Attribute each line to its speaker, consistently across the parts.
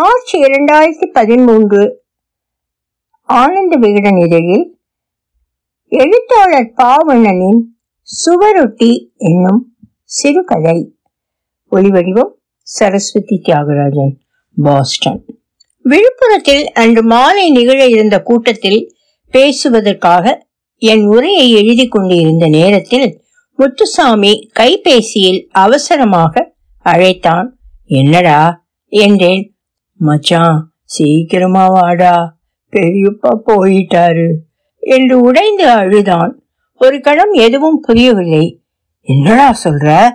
Speaker 1: March இரண்டாயிரத்தி பதிமூன்று ஆனந்த விகடன் இதழில் எழுத்தாளர் பாவண்ணனின் சுவரொட்டி என்னும் சிறுகதை. ஒளிவடிவம் சரஸ்வதி தியாகராஜன் பாஸ்டன். விழுப்புரத்தில் அன்று மாலை நிகழ இருந்த கூட்டத்தில் பேசுவதற்காக என் உரையை எழுதி கொண்டிருந்த நேரத்தில் முத்துசாமி கைபேசியில் அவசரமாக அழைத்தான். என்னடா? என்றேன். மச்சான் சீக்கிரமா வாடா. பெரியப்பா போயிட்டாரு. என்று உடைந்து அழுதான். ஒரு கணம் எதுவும் புரியவில்லை. என்னடா சொல்ற?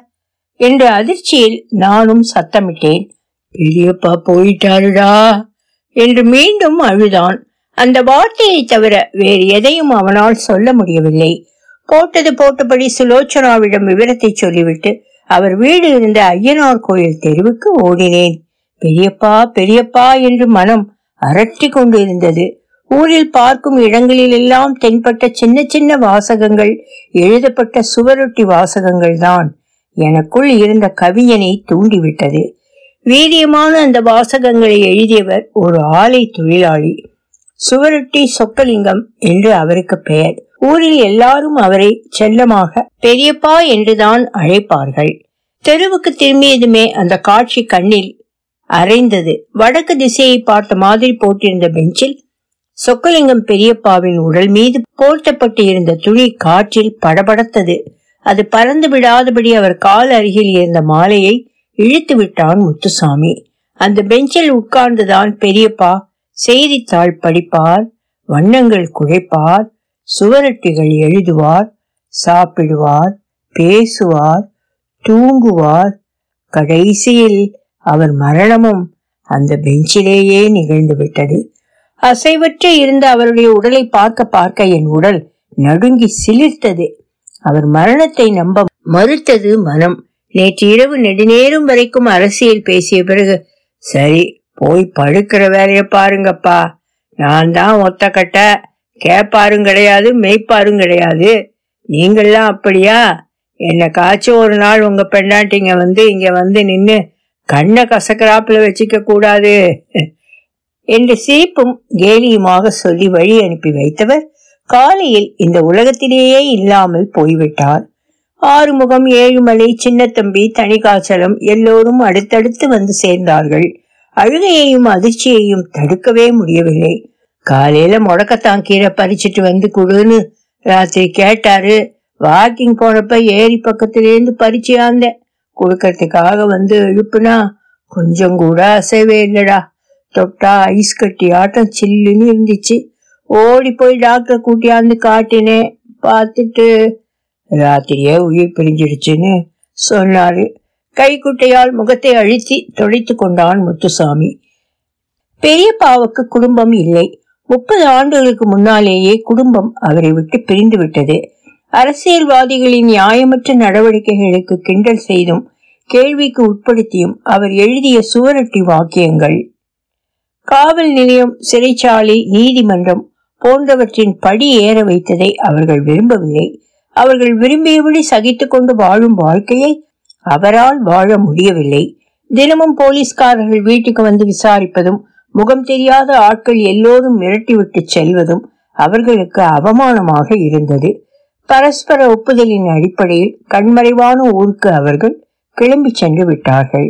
Speaker 1: என்று அதிர்ச்சியில் நானும் சத்தமிட்டேன். பெரியப்பா போயிட்டாருடா. என்று மீண்டும் அழுதான். அந்த வார்த்தையை தவிர வேறு எதையும் அவனால் சொல்ல முடியவில்லை. போட்டது போட்டபடி சுலோச்சனாவிடம் விவரத்தை சொல்லிவிட்டு அவர் வீடு இருந்த ஐயனார் கோயில் தெருவுக்கு ஓடினேன். பெரியப்பா பெரியப்பா என்று மனம் அரட்டி கொண்டு இருந்தது ஊரில் பார்க்கும் இடங்களில் எல்லாம் தென்பட்ட சின்ன சின்ன வாசகங்கள் எழுதப்பட்ட சுவரொட்டி வாசகங்கள் தான் எனக்குள் இருந்த கவியனை தூண்டிவிட்டது. வீரியமான அந்த வாசகங்களை எழுதியவர் ஒரு ஆலை தொழிலாளி. சுவரொட்டி சொக்கலிங்கம் என்று அவருக்கு பெயர். ஊரில் எல்லாரும் அவரை செல்லமாக பெரியப்பா என்றுதான் அழைப்பார்கள். தெருவுக்கு திரும்பியதுமே அந்த காட்சி கண்ணில் அரைந்தது வடக்கு திசையை பார்த்த மாதிரி போட்டிருந்த பெஞ்சில் சொக்கலிங்கம் பெரியப்பாவின் உடல் மீது போர்த்தப்பட்டு இருந்த துணி காற்றில் படபடத்தது. அது பறந்து விடாதபடி அவர் கால் அருகில் இருந்த மாலையை இழுத்து விட்டான் முத்துசாமி. அந்த பெஞ்சில் உட்கார்ந்துதான் பெரியப்பா செய்தித்தாள் படிப்பார் வண்ணங்கள் குழைப்பார் சுவரட்டிகள் எழுதுவார் சாப்பிடுவார் பேசுவார் தூங்குவார். கடைசியில் அவர் மரணமும் அந்த பெஞ்சிலேயே நிகழ்ந்து விட்டது அசைவற்று இருந்த அவருடைய உடலை பார்க்க பார்க்க என் உடல் நடுங்கி சிலிர்த்தது. அவர் மரணத்தை நம்ப மறுத்தது மனம். நேற்று இரவு நெடுநேரம் வரைக்கும் அரசியல் பேசிய பிறகு சரி போய் படுக்கிற வேலைய பாருங்கப்பா. நான் தான் ஒத்த கட்ட. கேப்பாரும் கிடையாது மெய்ப்பாரும் கிடையாது. நீங்கள்லாம் அப்படியா? என்ன காய்ச்சி ஒரு நாள் உங்க பெண்ணாட்டிங்க வந்து இங்க வந்து நின்று கண்ணை கசக்கராப்பில் வச்சுக்க கூடாது. என்று சிரிப்பும் கேலியுமாக சொல்லி வழி அனுப்பி வைத்தவர் காலையில் இந்த உலகத்திலேயே இல்லாமல் போய்விட்டார். ஆறுமுகம் ஏழுமலை சின்னத்தம்பி தனிகாச்சலம் எல்லோரும் அடுத்தடுத்து வந்து சேர்ந்தார்கள். அழுகையையும் அதிர்ச்சியையும் தடுக்கவே முடியவில்லை. காலையில முடக்கத்தான் கீரை பறிச்சிட்டு வந்து குடுன்னு ராத்திரி கேட்டாரு. வாக்கிங் போனப்ப ஏரி பக்கத்திலேருந்து பறிச்சியாந்தேன். கொடுக்கறதுக்காக வந்து எழுப்புனா கொஞ்சம் கூட அசைவே இல்லடா. தொட்டா ஐஸ் கட்டி ஆட்டம் சில்லுன்னு இருந்துச்சு. ஓடி போய் டாக்டர் கூட்டியாந்து காட்டினேன் பார்த்துட்டு ராத்திரியே உயிர் பிரிஞ்சிடுச்சுன்னு சொன்னாரு. கைக்குட்டையால் முகத்தை அழுத்தி தொடைத்து கொண்டான் முத்துசாமி. பெரியப்பாவுக்கு குடும்பம் இல்லை. முப்பது ஆண்டுகளுக்கு முன்னாலேயே குடும்பம் அவரை விட்டு பிரிந்து விட்டது. அரசியல்வாதிகளின் நியாயமற்ற நடவடிக்கைகளுக்கு கிண்டல் செய்தும் கேள்விக்கு உட்படுத்தியும் அவர் எழுதிய சுவரொட்டி வாக்கியங்கள். காவல் நிலையம் சிறைச்சாலை நீதிமன்றம் போன்றவற்றின் படி ஏற வைத்ததை அவர்கள் விரும்பவில்லை. அவர்கள் விரும்பியபடி சகித்து கொண்டு வாழும் வாழ்க்கையை அவரால் வாழ முடியவில்லை. தினமும் போலீஸ்காரர்கள் வீட்டுக்கு வந்து விசாரிப்பதும் முகம் தெரியாத ஆட்கள் எல்லோரும் மிரட்டிவிட்டு செல்வதும் அவர்களுக்கு அவமானமாக இருந்தது. பரஸ்பர ஒப்புதலின் அடிப்படையில் கண்மறைவான ஊருக்கு அவர்கள் கிளம்பி சென்று விட்டார்கள்.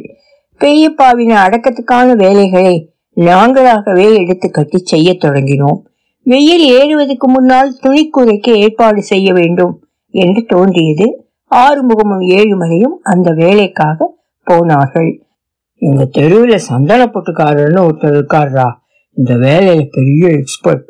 Speaker 1: பெரியப்பாவின் அடக்கத்துக்கான வேலைகளை நாங்களாகவே எடுத்து கட்டி செய்ய தொடங்கினோம். வெயில் ஏறுவதற்கு முன்னால் துணிக்குறைக்கு ஏற்பாடு செய்ய வேண்டும் என்று தோன்றியது. ஆறுமுகமும் ஏழுமலையும் அந்த வேலைக்காக போனார்கள். எங்க தெருவுல சந்தன பொட்டுக்காரர்னு ஒருத்தர் இருக்காரா இந்த வேலையில பெரிய எக்ஸ்பர்ட்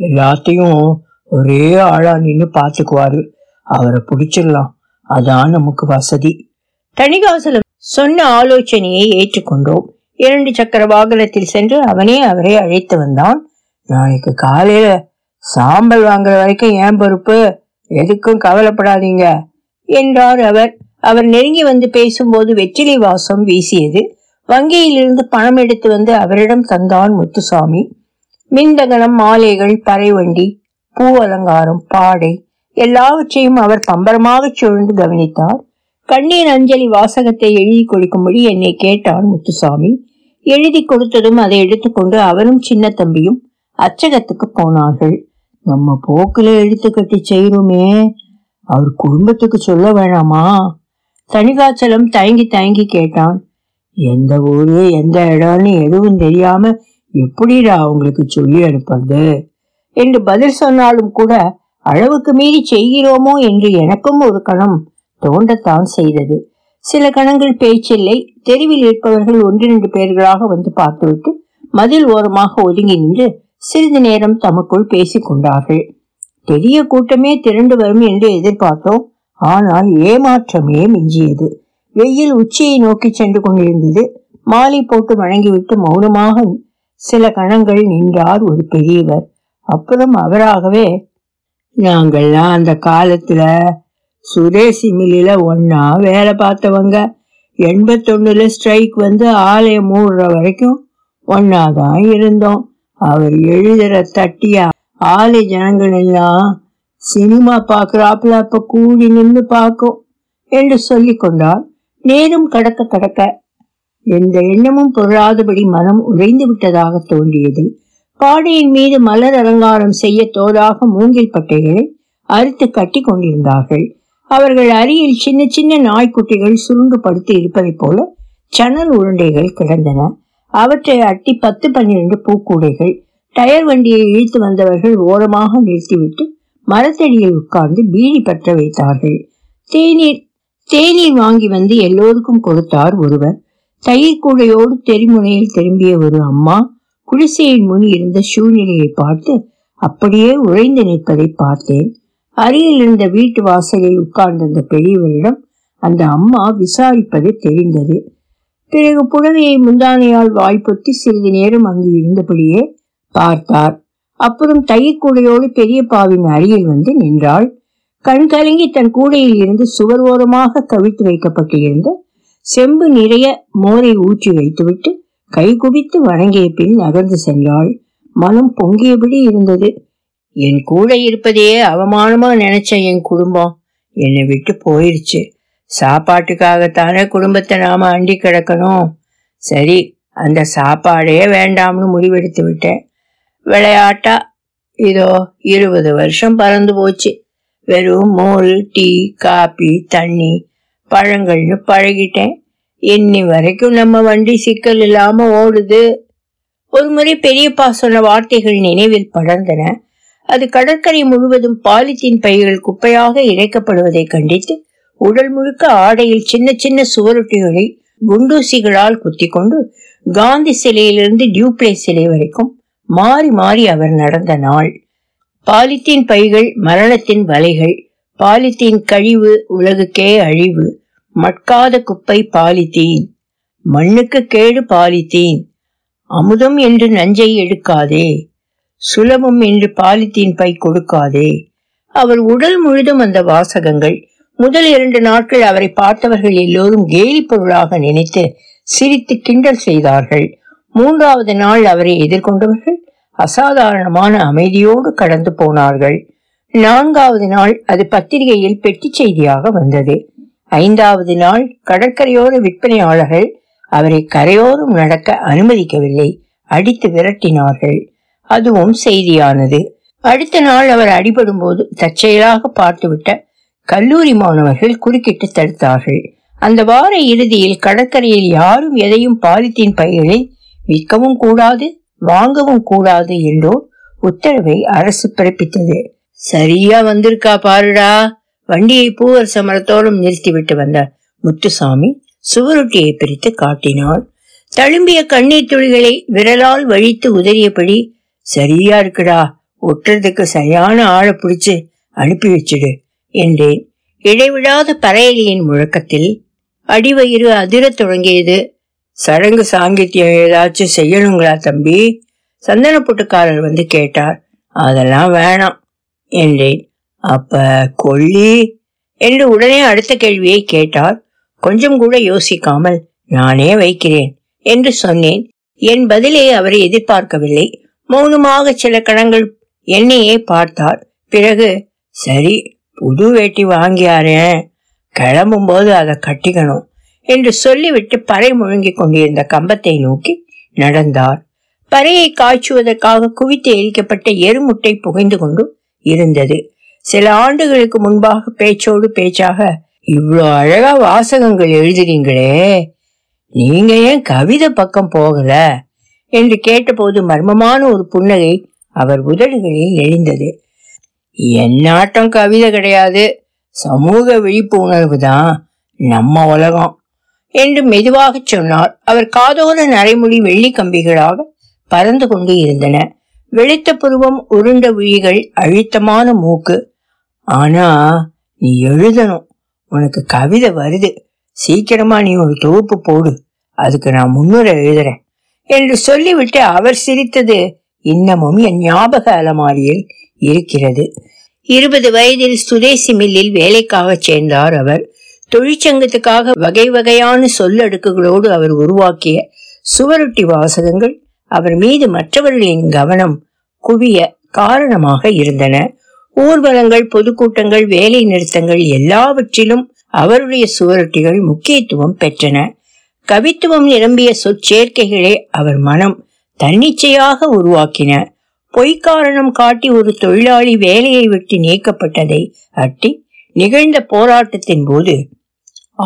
Speaker 1: எல்லாத்தையும் ஒரே ஆளா நின்னு பாத்துக்குவாரு அவரை பிடிச்சிடலாம். அதான் நமக்கு வசதி. தணிகாசலம் சொன்ன ஆலோசனையை ஏற்றுக்கொண்டோம். இரண்டு சக்கர வாகனத்தில் சென்று அவனே அவரை அழைத்து வந்தான். நாளைக்கு காலையில சாம்பல் வாங்குற வரைக்கும் ஏன் பொறுப்பு? எதுக்கும் கவலைப்படாதீங்க என்றார் அவர். அவர் நெருங்கி வந்து பேசும்போது வெற்றிலை வாசம் வீசியது. வங்கியிலிருந்து பணம் எடுத்து வந்து அவரிடம் தந்தான் முத்துசாமி. மின்தகனம் மாலைகள் பறைவண்டி பூ அலங்காரம் பாடை எல்லாவற்றையும் அவர் பம்பரமாக சூழ்ந்து கவனித்தார். கண்ணீர் அஞ்சலி வாசகத்தை எழுதி கொடுக்கும்படி என்னை கேட்டான் முத்துசாமி. எழுதி கொடுத்ததும் அதை எடுத்துக்கொண்டு அவரும் சின்ன தம்பியும் அச்சகத்துக்கு போனார்கள். நம்ம போக்குல எழுத்து கட்டி செய்யறோமே அவர் குடும்பத்துக்கு சொல்ல வேணாமா? தனிகாச்சலம் தயங்கி தயங்கி கேட்டான். எந்த ஊரு எந்த இடம்னு எதுவும் தெரியாம எப்படிடா அவங்களுக்கு சொல்லி அனுப்புறது? என்று பதில் சொன்னாலும் கூட அளவுக்கு மீறி செய்கிறோமோ என்று எனக்கும் ஒரு கணம் தோன்றத்தான் செய்தது. சில கணங்கள் பேச்சில்லை. தெருவில் இருப்பவர்கள் ஒன்றிரண்டு பேர்களாக வந்து பார்த்துவிட்டு மதில் ஓரமாக ஒதுங்கி நின்று சிறிது நேரம் தமக்குள் பேசிக் கொண்டார்கள். பெரிய கூட்டமே திரண்டு வரும் என்று எதிர்பார்த்தோம். ஆனால் ஏமாற்றமே மிஞ்சியது. வெயில் உச்சியை நோக்கி சென்று கொண்டிருந்தது. மாலை போட்டு வணங்கிவிட்டு மௌனமாக சில கணங்கள் நின்றார் ஒரு பெரியவர். அப்புறம் அவராகவே நாங்கள்லாம் அந்த காலத்துல சுதேசி மில்லில் ஒன்னா வேலை பார்த்தவங்க. எண்பத்தொன்னுல ஸ்ட்ரைக் வந்து ஆலயம் மூடுற வரைக்கும் ஒன்னாதான் இருந்தோம். அவர் எழுதுற தட்டியா ஆலை ஜனங்கள் எல்லாம் சினிமா பாக்குறாப்புல அப்ப கூடி நின்று பார்க்கும் என்று சொல்லி கொண்டால் நேரம் கடக்க கடக்க. எந்த எண்ணமும் பொருளாதபடி மனம் உறைந்து விட்டதாக தோன்றியது. பாடையின் மீது மலர் அலங்காரம் செய்ய தோதாக மூங்கில் பட்டைகளை அறுத்து கட்டி கொண்டிருந்தார்கள். அவர்கள் அருகில் சின்ன சின்ன நாய்க்குட்டிகள் சுருண்டு படுத்து இருப்பதைப் போல சணல் உருண்டைகள் கிடந்தன. அவற்றை அட்டி பத்து பன்னிரண்டு பூக்கூடைகள் டயர் வண்டியை இழுத்து வந்தவர்கள் ஓரமாக நிறுத்திவிட்டு மரத்தடியில் உட்கார்ந்து பீடி பற்ற வைத்தார்கள். தேநீர் தேநீர் வாங்கி வந்து எல்லோருக்கும் கொடுத்தார் ஒருவர். தயிர் கூடையோடு தெரிமுனையில் திரும்பிய ஒரு அம்மா குடிசையின் முன் இருந்த சூழ்நிலையை பார்த்து அப்படியே உறைந்து நிற்பதை பார்த்தேன். அருகில் இருந்த வீட்டு வாசலில் உட்கார்ந்திருந்த பெரியவரிடம் அந்த அம்மா விசாரிப்பது தெரிந்தது. பிறகு புடவையை முந்தானையால் வாய்ப்பொத்தி சிறிது நேரம் அங்கு இருந்தபடியே பார்த்தார். அப்புறம் தையக்கூடையோடு கூடையோடு பெரியப்பாவின் அருகில் வந்து நின்றாள். கண் கலங்கி தன் கூடையில் இருந்து சுவர் ஓரமாக கவிழ்த்து வைக்கப்பட்டிருந்த செம்பு நிறைய மோரை ஊற்றி வைத்துவிட்டு கை குவித்து வணங்கிய பின் நகர்ந்து சென்றாள். மனம் பொங்கியபடி இருந்தது. என் கூட இருப்பதையே அவமானமா நினைச்ச என் குடும்பம். என்னை விட்டு போயிருச்சு. சாப்பாட்டுக்காகத்தானே குடும்பத்தை நாம அண்டி கிடக்கணும். சரி அந்த சாப்பாடே வேண்டாம்னு முடிவெடுத்து விட்டேன். விளையாட்டா? இதோ இருபது வருஷம் பறந்து போச்சு. வெறும் மோர் டீ காபி தண்ணி பழங்கள்னு பழகிட்டேன். இன்னி வரைக்கும் நம்ம வண்டி சிக்கல் இல்லாம ஓடுது. ஒரு முறை பெரியப்பா சொன்ன வார்த்தைகள் நினைவில் படர்ந்தன. அது கடற்கரை முழுவதும் பாலித்தீன் பைகள் குப்பையாக இறைக்கப்படுவதை கண்டித்து உடல் முழுக்க ஆடையில் சின்ன சின்ன சுவரொட்டிகளை குண்டூசிகளால் குத்தி கொண்டு காந்தி சிலையிலிருந்து டியூப்ளே சிலை வரைக்கும் மாறி மாறி அவர் நடந்த நாள். பாலித்தீன் பைகள் மரணத்தின் வலைகள் பாலித்தீன் கழிவு உலகுக்கே அழிவு. மட்காத குப்பை பாலித்தீன். மண்ணுக்கு கேடு பாலித்தீன். அமுதம் என்று நஞ்சை எடுக்காதே. சுலபம் என்று பாலித்தீன் பை கொடுக்காதே. அவர் உடல் முழுதும் அந்த வாசகங்கள். முதல் இரண்டு நாட்கள் அவரை பார்த்தவர்கள் எல்லோரும் கேலி பொருளாக நினைத்து சிரித்து கிண்டல் செய்தார்கள். மூன்றாவது நாள் அவரை எதிர்கொண்டவர்கள் அசாதாரணமான அமைதியோடு கடந்து போனார்கள். நான்காவது நாள் அது பத்திரிகையில் பெட்டி செய்தியாக வந்தது. ஐந்தாவது நாள் கடற்கரையோர விற்பனையாளர்கள் அவரை கரையோரம் நடக்க அனுமதிக்கவில்லை. அடித்து விரட்டினார்கள். அதுவும் செய்தியானது. அடுத்த நாள் அவர் அடிபடும் போது தற்செயலாக பார்த்துவிட்ட கல்லூரி மாணவர்கள் குறுக்கிட்டு தடுத்தார்கள். அந்த வார இறுதியில் கடற்கரையில் யாரும் எதையும் பாலித்தீன் பைகளில் விற்கவும் கூடாது வாங்கவும் கூடாது என்றோ உத்தரவை அரசு பிறப்பித்தது. சரியா வந்திருக்கா பாருடா. வண்டியை பூவர் சமரத்தோடும் நிறுத்திவிட்டு வந்த முத்துசாமி சுவரொட்டியை பிரித்து காட்டினாள். தழும்பிய கண்ணீர் துளிகளை விரலால் வழித்து உதறியபடி சரியா இருக்குடா ஒட்டுறதுக்கு சரியான ஆளை பிடிச்சு அனுப்பி வச்சிடு என்றேன். இடைவிடாத பறையலியின் முழக்கத்தில் அடிவயிறு அதிரத் தொடங்கியது. சடங்கு சாங்கித்யம் ஏதாச்சும் செய்யணுங்களா தம்பி? சந்தன புட்டுக்காரர் வந்து கேட்டார். அதெல்லாம் வேணாம் என்றேன். அப்ப கொள்ளி என்று உடனே அடுத்த கேள்வியை கேட்டார் கொஞ்சம் கூட யோசிக்காமல் நானே வைக்கிறேன் என்று சொன்னேன். என் பதிலை அவரை எதிர்பார்க்கவில்லை. மௌனமாக சில கணங்கள் என்னையே பார்த்தார் பிறகு சரி புது வேட்டி வாங்கியாரேன் கிளம்பும் போது அதை கட்டிக்கணும் என்று சொல்லிவிட்டு பறை முழுங்கிக் கொண்டிருந்த கம்பத்தை நோக்கி நடந்தார். பறையை காய்ச்சுவதற்காக குவித்து எரிக்கப்பட்ட எருமுட்டை புகைந்து கொண்டு இருந்தது. சில ஆண்டுகளுக்கு முன்பாக பேச்சோடு பேச்சாக இவ்வளோ அழகா வாசகங்கள் எழுதுறீங்களே. நீங்க ஏன் கவிதை பக்கம் போகல? என்று கேட்டபோது மர்மமான ஒரு புன்னகை அவர் உதடுகளில் எழுந்தது. என்னாட்டம் கவிதை கிடையாது. சமூக விழிப்புணர்வு தான் நம்ம உலகம். என்று மெதுவாக சொன்னார். அவர் காதோர நரைமொழி வெள்ளி கம்பிகளாக பறந்து கொண்டு இருந்தன. வெளுத்த புருவம் உருண்ட விழிகள் அழுத்தமான மூக்கு. ஆனா நீ எழுதணும். உனக்கு கவிதை வருது. சீக்கிரமா நீ ஒரு தொகுப்பு போடு. அதுக்கு நான் முன்னுரை எழுதுறேன். என்று சொல்லிவிட்டு அவர் சிரித்தது இன்னமும் என் ஞாபக அலமாரியில் இருக்கிறது. இருபது வயதில் சுதேசி மில்லில் வேலைக்காக சேர்ந்தார் அவர். தொழிற்சங்கத்துக்காக வகை வகையான சொல்லடுக்குகளோடு அவர் உருவாக்கிய சுவரொட்டி வாசகங்கள் அவர் மீது மற்றவர்களின் கவனம் குவிய காரணமாக இருந்தன. ஊர்வலங்கள் பொதுக்கூட்டங்கள் வேலை நிறுத்தங்கள் எல்லாவற்றிலும் அவருடைய சுவரொட்டிகள் முக்கியத்துவம் பெற்றன. கவித்துவம் நிரம்பிய சொற்சேர்க்கைகளை அவர் மனம் தன்னிச்சையாக உருவாக்கின. பொய்க்காரணம் காட்டி ஒரு தொழிலாளி வேலையை விட்டு நீக்கப்பட்டதை அட்டி நிகழ்ந்த போராட்டத்தின் போது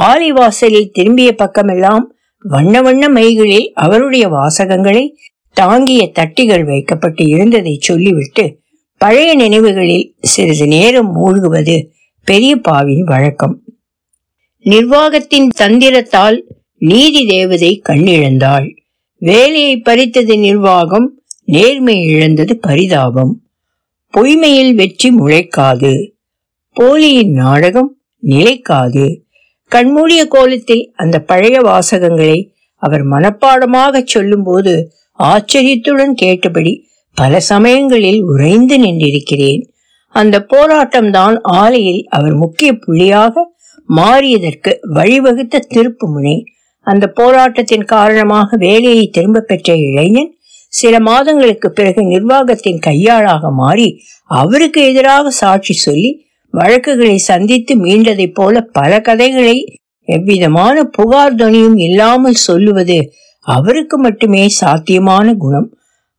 Speaker 1: ஆலிவாசலில் திரும்பிய பக்கமெல்லாம் வண்ண வண்ண மைகளில் அவருடைய வாசகங்களை தாங்கிய தட்டிகள் வைக்கப்பட்டு இருந்ததை சொல்லிவிட்டு பழைய நினைவுகளில் சிறிது நேரம் மூழ்குவது பெரியப்பாவின் வழக்கம். நிர்வாகத்தின் தந்திரத்தால் நீதி தேவதை கண்ணிழந்தாள். வேலையை பறித்தது நிர்வாகம் நேர்மை இழந்தது பரிதாபம். பொய்மையில் வெற்றி முளைக்காது. போலியின் நாடகம் நிலைக்காது. கண்மூடிய கோலத்தில் அந்த பழைய வாசகங்களை அவர் மனப்பாடமாக சொல்லும்போது ஆச்சரியத்துடன் கேட்டபடி பல சமயங்களில் உறைந்து நின்றிருக்கிறேன். அந்த போராட்டம்தான் ஆலையில் அவர் முக்கிய புள்ளியாக மாறியதற்கு வழிவகுத்த திருப்பு முனை. அந்த போராட்டத்தின் காரணமாக வேலையை திரும்ப பெற்ற இளைஞன் சில மாதங்களுக்கு பிறகு நிர்வாகத்தின் கையாளாக மாறி அவருக்கு எதிராக சாட்சி சொல்லி வழக்குகளை சந்தித்து மீண்டதைப் போல பல கதைகளை எவ்விதமான புகார் துணியும் இல்லாமல் சொல்லுவது அவருக்கு மட்டுமே சாத்தியமான குணம்.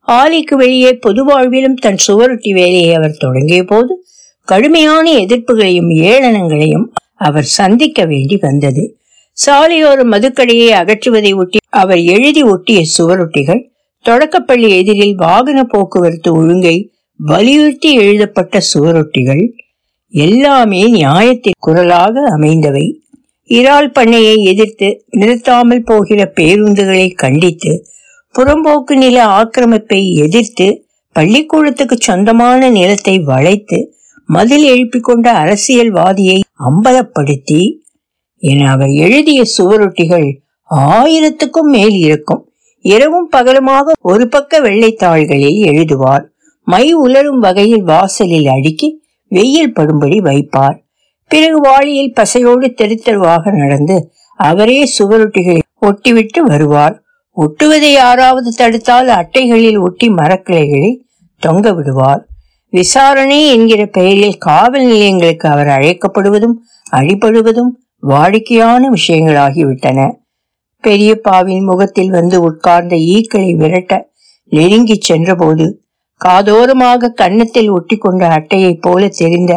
Speaker 1: ஆலைக்கு வெளியே பொது வாழ்விலும் தன் சுவரொட்டி வேலையை அவர் தொடங்கிய போது கடுமையான எதிர்ப்புகளையும் ஏளனங்களையும் அவர் சந்திக்க வேண்டி வந்தது. சாலையோர மதுக்கடையை அகற்றுவதை ஒட்டி அவர் எழுதி ஒட்டிய சுவரொட்டிகள் தொடக்கப்பள்ளி எதிரில் வாகன போக்குவரத்து ஒழுங்கை வலியுறுத்தி எழுதப்பட்ட சுவரொட்டிகள் எல்லாமே நியாயத்தின் குரலாக அமைந்தவை. இறால் பண்ணையை எதிர்த்து நிறுத்தாமல் போகிற பேருந்துகளை கண்டித்து புறம்போக்கு நில ஆக்கிரமிப்பை எதிர்த்து பள்ளிக்கூடத்துக்கு சொந்தமான நிலத்தை வளைத்து மதில் எழுப்பிக் கொண்ட அரசியல்வாதியை அம்பலப்படுத்தி என அவர் எழுதிய சுவரொட்டிகள் ஆயிரத்துக்கும் மேல் இருக்கும். இரவும் பகலுமாக ஒரு பக்க வெள்ளைத்தாள்களில் எழுதுவார். மை உலரும் வகையில் வாசலில் அடுக்கி வெயில் படும்படி வைப்பார். பிறகு வாளியில் பசையோடு தெருத்தெருவாக நடந்து அவரே சுவரொட்டிகளை ஒட்டிவிட்டு வருவார் ஒட்டுவதை யாராவது தடுத்தால் அட்டைகளில் ஒட்டி மரக்கிளைகளை தொங்க விடுவார் விசாரணை என்கிற பெயரில் காவல் நிலையங்களுக்கு அவர் அழைக்கப்படுவதும் அடிபடுவதும் வாடிக்கையான விஷயங்களாகிவிட்டன. பெரியப்பாவின் முகத்தில் வந்து உட்கார்ந்த ஈக்களை விரட்ட நெருங்கி சென்றபோது காதோரமாக கன்னத்தில் ஒட்டி கொண்ட அட்டையைப் போல தெரிந்த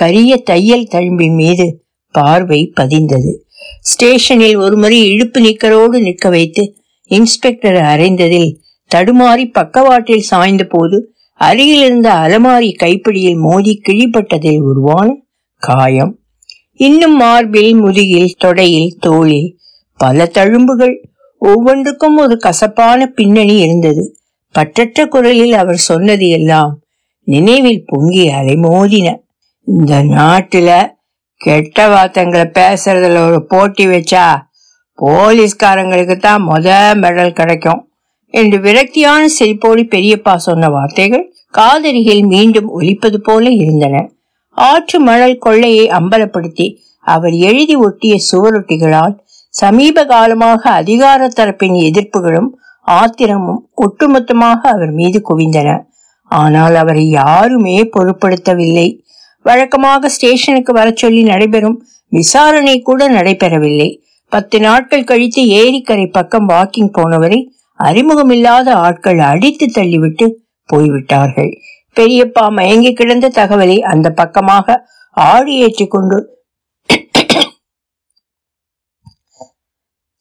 Speaker 1: கரிய தையல் தழும்பின் மீது பார்வை பதிந்தது. ஸ்டேஷனில் ஒருமுறை இழுப்பு நிக்கரோடு நிற்க வைத்து இன்ஸ்பெக்டர் அறைந்ததில் தடுமாறி பக்கவாட்டில் சாய்ந்த போது அருகில் இருந்த அலமாரி கைப்பிடியில் மோதி கிழிப்பட்டதில் உருவான காயம். இன்னும் மார்பில் முதுகில் தொடையில் தோளில் பல தழும்புகள் ஒவ்வொன்றுக்கும் ஒரு கசப்பான பின்னணி இருந்தது. பற்றற்ற குரலில் அவர் சொன்னது எல்லாம் நினைவில் பொங்கி அலைமோதின. இந்த நாட்டுல கெட்ட வார்த்தைங்களை பேசுறதுல ஒரு போட்டி வச்சா போலீஸ்காரங்களுக்கு தான் முத மெடல் கிடைக்கும் என்று விரக்தியான செழிப்போடு பெரியப்பா சொன்ன வார்த்தைகள் காதரிகள் மீண்டும் ஒலிப்பது போல இருந்தன. ஆற்று மணல் கொள்ளையை அம்பலப்படுத்தி அவர் எழுதி ஒட்டிய சுவரொட்டிகளால் சமீப காலமாக அதிகார தரப்பின் எதிர்ப்புகளும் ஆத்திரமும் ஒட்டுமொத்தமாக அவர் மீது குவிந்தன. ஆனால் அவரை யாருமே பொருட்படுத்தவில்லை. வழக்கமாக ஸ்டேஷனுக்கு வர சொல்லி நடைபெறும் விசாரணை கூட நடைபெறவில்லை. பத்து நாட்கள் கழித்து ஏரிக்கரை பக்கம் வாக்கிங் போனவரை அறிமுகமில்லாத ஆட்கள் அடித்து தள்ளிவிட்டு போய்விட்டார்கள். பெரியப்பா மயங்கி கிடந்த தகவலை அந்த பக்கமாக ஆடி ஏற்றிக்கொண்டு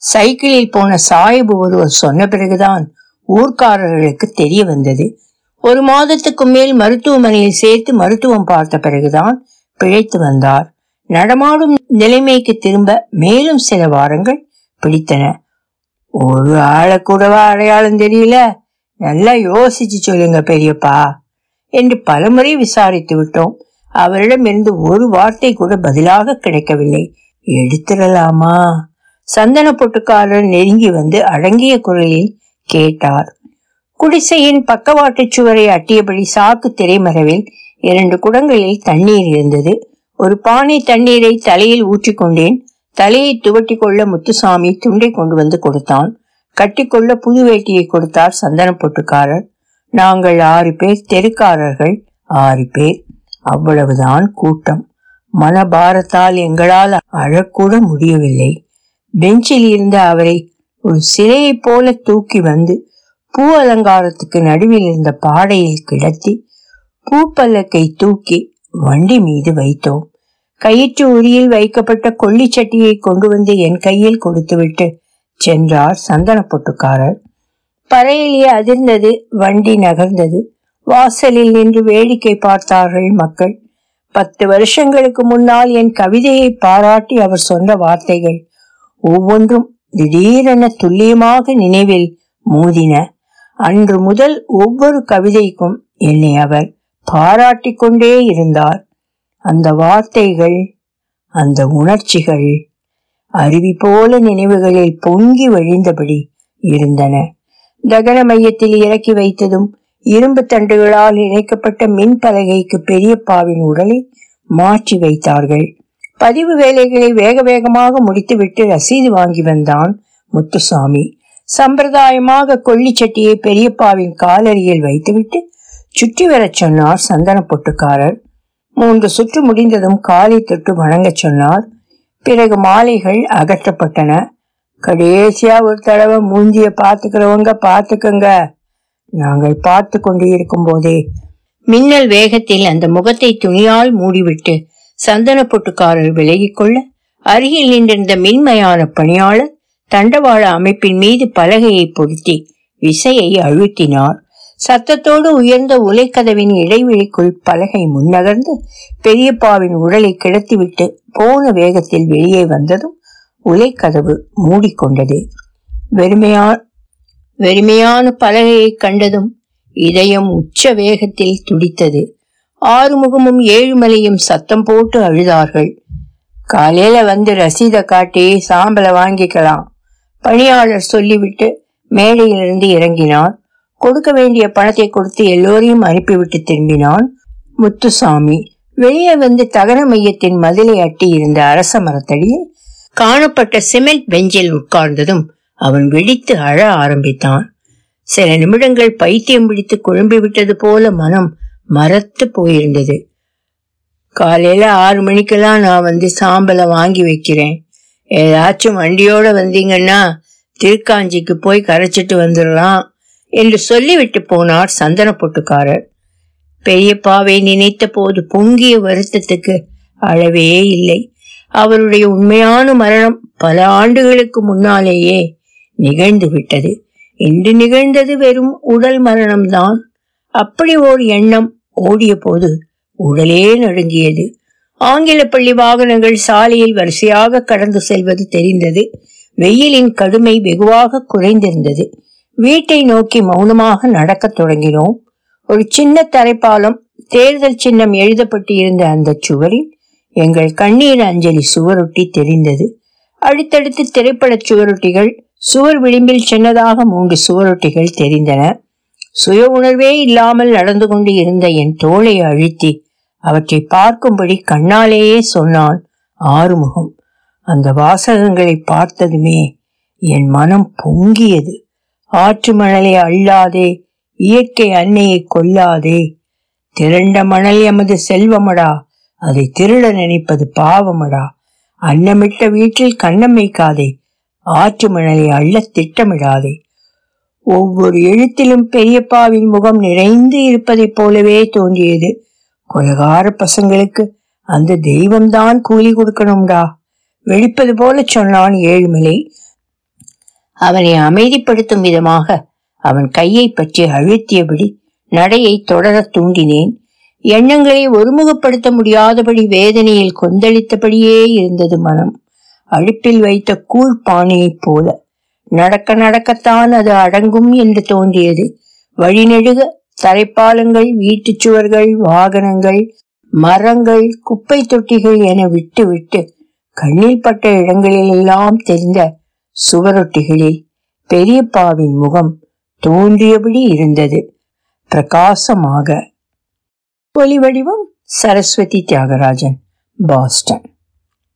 Speaker 1: சைக்கிளில் போன சாயிபு ஒருவர் சொன்ன பிறகுதான் ஊர்க்காரர்களுக்கு தெரிய வந்தது. ஒரு மாதத்துக்கு மேல் மருத்துவமனையில் சேர்த்து மருத்துவம் பார்த்த பிறகுதான் பிழைத்து வந்தார். நடமாடும் நிலைமைக்கு திரும்ப மேலும் சில வாரங்கள் பிடித்தன. ஒரு ஆளை கூடவா அடையாளம் தெரியல. நல்லா யோசிச்சு சொல்லுங்க பெரியப்பா என்று பலமுறை விசாரித்து விட்டோம். அவரிடம் இருந்து ஒரு வார்த்தை கூட பதிலாக கிடைக்கவில்லை. எடுத்துடலாமா? சந்தன பொட்டுக்காரர் நெருங்கி வந்து அடங்கிய குரலில் கேட்டார். குடிசையின் பக்கவாட்டு சுவரை அட்டியபடி சாக்கு திரைமறைவில் இரண்டு குடங்களில் தண்ணீர் இருந்தது. ஒரு பானை தண்ணீரை தலையில் ஊற்றிக்கொண்டேன் தலையை துவட்டி கொள்ள முத்துசாமி துண்டை கொண்டு வந்து கொடுத்தான். கட்டிக்கொள்ள புது வேட்டியை கொடுத்தார் சந்தன பொட்டுக்காரர். நாங்கள் ஆறு பேர் தெருக்காரர்கள் ஆறு பேர். அவ்வளவுதான் கூட்டம். மனபாரத்தால் எங்களால் அழக்கூட முடியவில்லை. பெஞ்சில் இருந்த அவரை ஒரு சிலையைப் போல தூக்கி வந்து பூ அலங்காரத்துக்கு நடுவில் இருந்த பாடையில் கிடத்தி பூப்பல்லக்கை தூக்கி வண்டி மீது வைத்தோம். கயிற்று உரியில் வைக்கப்பட்ட கொல்லிச்சட்டியை கொண்டு வந்து என் கையில் கொடுத்துவிட்டு சென்றார் சந்தன பொட்டுக்காரர் பறையிலே அதிர்ந்தது வண்டி நகர்ந்தது. வாசலில் நின்று வேடிக்கை பார்த்தார்கள் மக்கள். பத்து வருஷங்களுக்கு முன்னால் என் கவிதையை பாராட்டி அவர் சொன்ன வார்த்தைகள் ஒவ்வொன்றும் திடீரென துல்லியமாக நினைவில் மோதின. அன்று முதல் ஒவ்வொரு கவிதைக்கும் என்னை அவர் பாராட்டி கொண்டே இருந்தார். அந்த வார்த்தைகள் அந்த உணர்ச்சிகள் அருவி போல நினைவுகளில் பொங்கி வழிந்தபடி இருந்தன. தகன மையத்தில் இறக்கி வைத்ததும் இரும்பு தண்டுகளால் இணைக்கப்பட்ட மின் பலகைக்கு பெரியப்பாவின் உடலை மாற்றி வைத்தார்கள். பதிவு வேலைகளை வேக வேகமாக முடித்துவிட்டு ரசீது வாங்கி வந்தான் முத்துசாமி. சம்பிரதாயமாக கொல்லிச்சட்டியை பெரியப்பாவின் காலடியில் வைத்துவிட்டு சுற்றி வரச் சொன்னார் சந்தன பொட்டுக்காரர் மூன்று சுற்று முடிந்ததும் காலை தொட்டு வணங்கச் சொன்னார். பிறகு மாலைகள் அகற்றப்பட்டன. கடைசியா ஒரு தடவை மூஞ்சிய பார்த்துக்கிறவங்க பார்த்துக்கங்க. நாங்கள் பார்த்து கொண்டு இருக்கும் போதே மின்னல் வேகத்தில் அந்த முகத்தை துணியால் மூடிவிட்டு சந்தன பொட்டுக்காரர் விலகிக் கொள்ள அருகில் நின்றிருந்த மின்மயான பணியாளர் தண்டவாள அமைப்பின் மீது பலகையை பொருத்தி விசையை அழுத்தினார். சத்தத்தோடு உயர்ந்த உலைக்கதவின் இடைவெளிக்குள் பலகை முன்னகர்ந்து பெரியப்பாவின் உடலை கிடத்திவிட்டு போன வேகத்தில் வெளியே வந்ததும் உலைக்கதவு மூடிக்கொண்டது. வெறுமையா வெறுமையான பலகையை கண்டதும் இதயம் உச்ச வேகத்தில் துடித்தது. ஆறுமுகமும் ஏழுமலையும் சத்தம் போட்டு அழுதார்கள். காலையில வந்து ரசீதை காட்டி சாம்பலை வாங்கிக்கலாம். பணியாளர் சொல்லிவிட்டு மேடையிலிருந்து இறங்கினார் கொடுக்க வேண்டிய பணத்தை கொடுத்து எல்லோரையும் அனுப்பிவிட்டு திரும்பினான் முத்துசாமி. வெளியே வந்து தகர மையத்தின் மதிலை அட்டி இருந்த அரச மரத்தடியில் காணப்பட்ட சிமெண்ட் பெஞ்சில் உட்கார்ந்ததும் அவன் வெடித்து அழ ஆரம்பித்தான். சில நிமிடங்கள் பைத்தியம் பிடித்து குழம்பி விட்டது போல மனம் மரத்து போயிருந்தது. காலையில ஆறு மணிக்கெல்லாம் நான் வந்து சாம்பலை வாங்கி வைக்கிறேன். ஏதாச்சும் வண்டியோட வந்தீங்கன்னா திருக்காஞ்சிக்கு போய் கரைச்சிட்டு வந்துடலாம் என்று சொல்லிவிட்டு போனார் சந்தன பொட்டுக்காரர் பெரியப்பாவை நினைத்த போது பொங்கிய வருத்தத்துக்கு அளவே இல்லை. அவருடைய உண்மையான மரணம் பல ஆண்டுகளுக்கு முன்னாலேயே நிகழ்ந்து விட்டது. இன்று நிகழ்ந்தது வெறும் உடல் மரணம்தான். அப்படி ஓர் எண்ணம் ஓடிய போது உடலே நடுங்கியது. ஆங்கில பள்ளி வாகனங்கள் சாலையில் வரிசையாக கடந்து செல்வது தெரிந்தது. வெயிலின் கடுமை வெகுவாக குறைந்திருந்தது. வீட்டை நோக்கி மௌனமாக நடக்கத் தொடங்கினோம். ஒரு சின்ன தரைப்பாலம் தேர்தல் சின்னம் எழுதப்பட்டு இருந்த அந்த சுவரில் எங்கள் கண்ணீர் அஞ்சலி சுவரொட்டி தெரிந்தது. அடுத்தடுத்து திரைப்படச் சுவரொட்டிகள் சுவர் விளிம்பில் சின்னதாக மூன்று சுவரொட்டிகள் தெரிந்தன. சுய உணர்வே இல்லாமல் நடந்து கொண்டு இருந்த என் தோளை அழுத்தி அவற்றை பார்க்கும்படி கண்ணாலேயே சொன்னான் ஆறுமுகம். அந்த வாசகங்களை பார்த்ததுமே என் மனம் பொங்கியது. ஆற்று மணலை அள்ளாதே இயற்கை அன்னையை கொல்லாதே. திரண்ட மணல் எமது செல்வமடா அதை திருட நினைப்பது பாவமடா. அன்னமிட்ட வீட்டில் கண்ணம் வைக்காதே ஆற்று மணலை அள்ள திட்டமிடாதே. ஒவ்வொரு எழுத்திலும் பெரியப்பாவின் முகம் நிறைந்து இருப்பதைப் போலவே தோன்றியது. கொலகார பசங்களுக்கு அந்த தெய்வம்தான் கூலி கொடுக்கணும்டா. வெடிப்பது போல சொன்னான் ஏழுமலை. அவனை அமைதிப்படுத்தும் விதமாக அவன் கையை பற்றி அழுத்தியபடி நடையை தொடர தூண்டினேன். எண்ணங்களை ஒருமுகப்படுத்த முடியாதபடி வேதனையில் கொந்தளித்தபடியே இருந்தது மனம். அடுப்பில் வைத்த கூழ் பானையைப் போல. நடக்க நடக்கத்தான் அது அடங்கும் என்று தோன்றியது. வழிநெடுக தரைப்பாலங்கள் வீட்டுச் சுவர்கள் வாகனங்கள் மரங்கள் குப்பை தொட்டிகள் என விட்டு விட்டு கண்ணில் பட்ட இடங்களிலெல்லாம் தெரிந்த சுவரொட்டிகளில் பெரியப்பாவின் முகம் தோன்றியபடி இருந்தது. பிரகாசமாக. ஒலி வடிவம் சரஸ்வதி தியாகராஜன் பாஸ்டன்.